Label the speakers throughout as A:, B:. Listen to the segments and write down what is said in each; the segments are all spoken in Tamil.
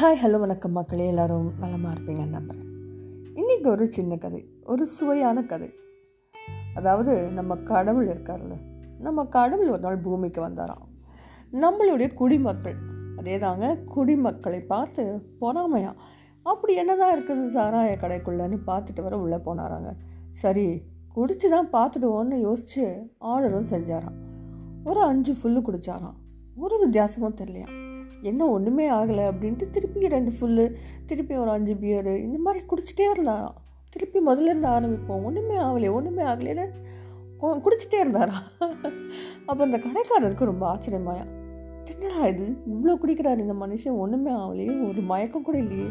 A: ஹாய் ஹலோ வணக்கம் மக்களே. எல்லோரும் நலமாக இருப்பீங்கன்னு நம்புகிறேன் இன்றைக்கி ஒரு சின்ன கதை ஒரு சுவையான கதை. அதாவது நம்ம கடவுள் இருக்கார்ல நம்ம கடவுள் ஒரு நாள் பூமிக்கு வந்தாராம். நம்மளுடைய குடிமக்கள் அதே தாங்க குடிமக்களை பார்த்து பொறாமையா? அப்படி என்னதான் இருக்குது? சாராய கடைக்குள்ளன்னு பார்த்துட்டு வர உள்ளே போனாராங்க. சரி குடிச்சு தான் பார்த்துடுவோன்னு யோசித்து ஆர்டரும் செஞ்சாராம். ஒரு அஞ்சு ஃபுல்லு குடித்தாராம் ஒரு வித்தியாசமும் தெரியலையா? என்ன ஒன்றுமே ஆகலை அப்படின்ட்டு திருப்பி ரெண்டு ஃபுல்லு திருப்பி ஒரு அஞ்சு பியரு இந்த மாதிரி குடிச்சிட்டே இருந்தாராம் திருப்பி முதல்ல ஆரம்பிப்போம். ஒன்றுமே ஆகலையே ஒன்றுமே ஆகலைன்னு குடிச்சிட்டே இருந்தாரா? அப்போ அந்த கடைக்காரருக்கு ரொம்ப ஆச்சரியமாயா. என்னடா இது? இவ்வளோ குடிக்கிறாரு இந்த மனுஷன். ஒன்றுமே ஆகலையே ஒரு மயக்கம் கூட இல்லையே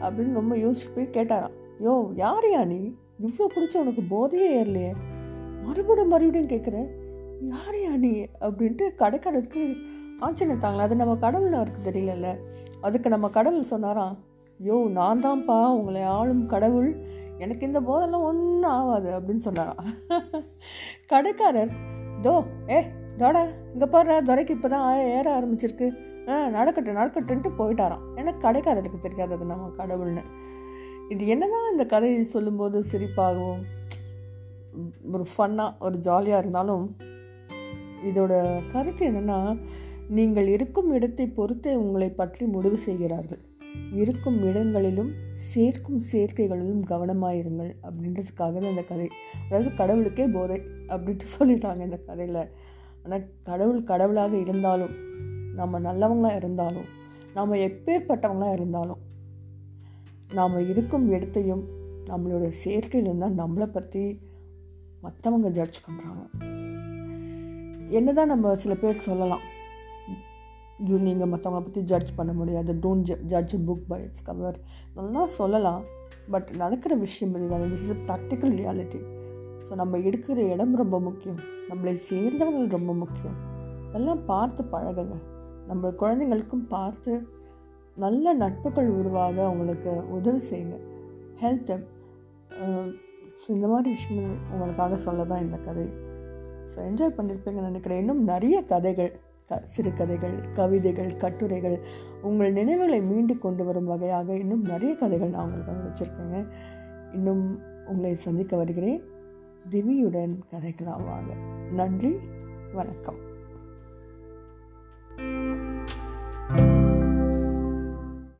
A: அப்படின்னு ரொம்ப யோசிச்சு போய் கேட்டாராம். யோ யாரையா நீ? இவ்வளோ குடிச்ச உனக்கு போதையே ஏறலையே. மறுபடியும் மறுபடியும் கேட்குறேன் யாரையா நீ? அப்படின்ட்டு கடைக்காரருக்கு ஆச்சரியத்தாங்களா அது நம்ம கடவுள் அவருக்கு தெரியலல்ல. அதுக்கு நம்ம கடவுள் சொன்னாராம் யோ நான் தான்ப்பா உங்களை ஆளும் கடவுள். எனக்கு இந்த போதெல்லாம் ஒன்றும் ஆகாது அப்படின்னு சொன்னாராம் கடைக்காரர் தோ ஏ தோட இங்கே பாரு துரைக்கு இப்போ தான் ஏற ஆரம்பிச்சிருக்கு. ஆ நடக்கட்டும் நடக்கட்டுன்ட்டு போயிட்டாராம். ஏன்னா கடைக்காரருக்கு தெரியாது அது நம்ம கடவுள்னு. இது என்னதான் இந்த கதையை சொல்லும்போது சிரிப்பாகவும் ஒரு ஃபன்னாக ஒரு ஜாலியாக இருந்தாலும் இதோட கருத்து என்னென்னா நீங்கள் இருக்கும் இடத்தை பொறுத்தே உங்களை பற்றி முடிவு செய்கிறார்கள். இருக்கும் இடங்களிலும் சேர்க்கும் சேர்க்கைகளிலும் கவனமாயிருங்கள் அப்படின்றதுக்காக தான் இந்த கதை. அதாவது கடவுளுக்கே போதை அப்படின்ட்டு சொல்லிட்டாங்க இந்த கதையில். ஆனால் கடவுள் கடவுளாக இருந்தாலும் நம்ம நல்லவங்களாக இருந்தாலும் நாம் எப்பேற்பட்டவங்களாக இருந்தாலும் நாம் இருக்கும் இடத்தையும் நம்மளோட சேர்க்கையிலும் தான் நம்மளை பற்றி மற்றவங்க ஜட்ஜ் பண்ணுறாங்க என்னதான் நம்ம சில பேர் சொல்லலாம். யூ நீங்கள் மற்றவங்கள பற்றி ஜட்ஜ் பண்ண முடியாது. Don't judge book by its cover நல்லா சொல்லலாம். பட் நடக்கிற விஷயம் இதுதான் this is practical reality so நம்ம எடுக்கிற இடம் ரொம்ப முக்கியம். நம்மளை சேர்ந்தவர்கள் ரொம்ப முக்கியம். எல்லாம் பார்த்து பழகுங்க. நம்ம குழந்தைங்களுக்கும் பார்த்து நல்ல நட்புகள் உருவாக அவங்களுக்கு உதவி செய்யுங்க. ஹெல்ப் ஸோ இந்த மாதிரி விஷயங்கள் உங்களுக்காக சொல்ல தான் இந்த கதை. ஸோ என்ஜாய் பண்ணியிருப்பீங்கன்னு நினைக்கிறேன். இன்னும் நிறைய கதைகள். க சிறுகதைகள் கவிதைகள் கட்டுரைகள் உங்கள் நினைவுகளை மீண்டு கொண்டு வரும் வகையாக இன்னும் நிறைய கதைகள் நான் உங்களுக்காக வச்சுருக்கேங்க. இன்னும் உங்களை சந்திக்க வருகிறேன். திவியுடன் கதைகளாவாங்க நன்றி. வணக்கம்.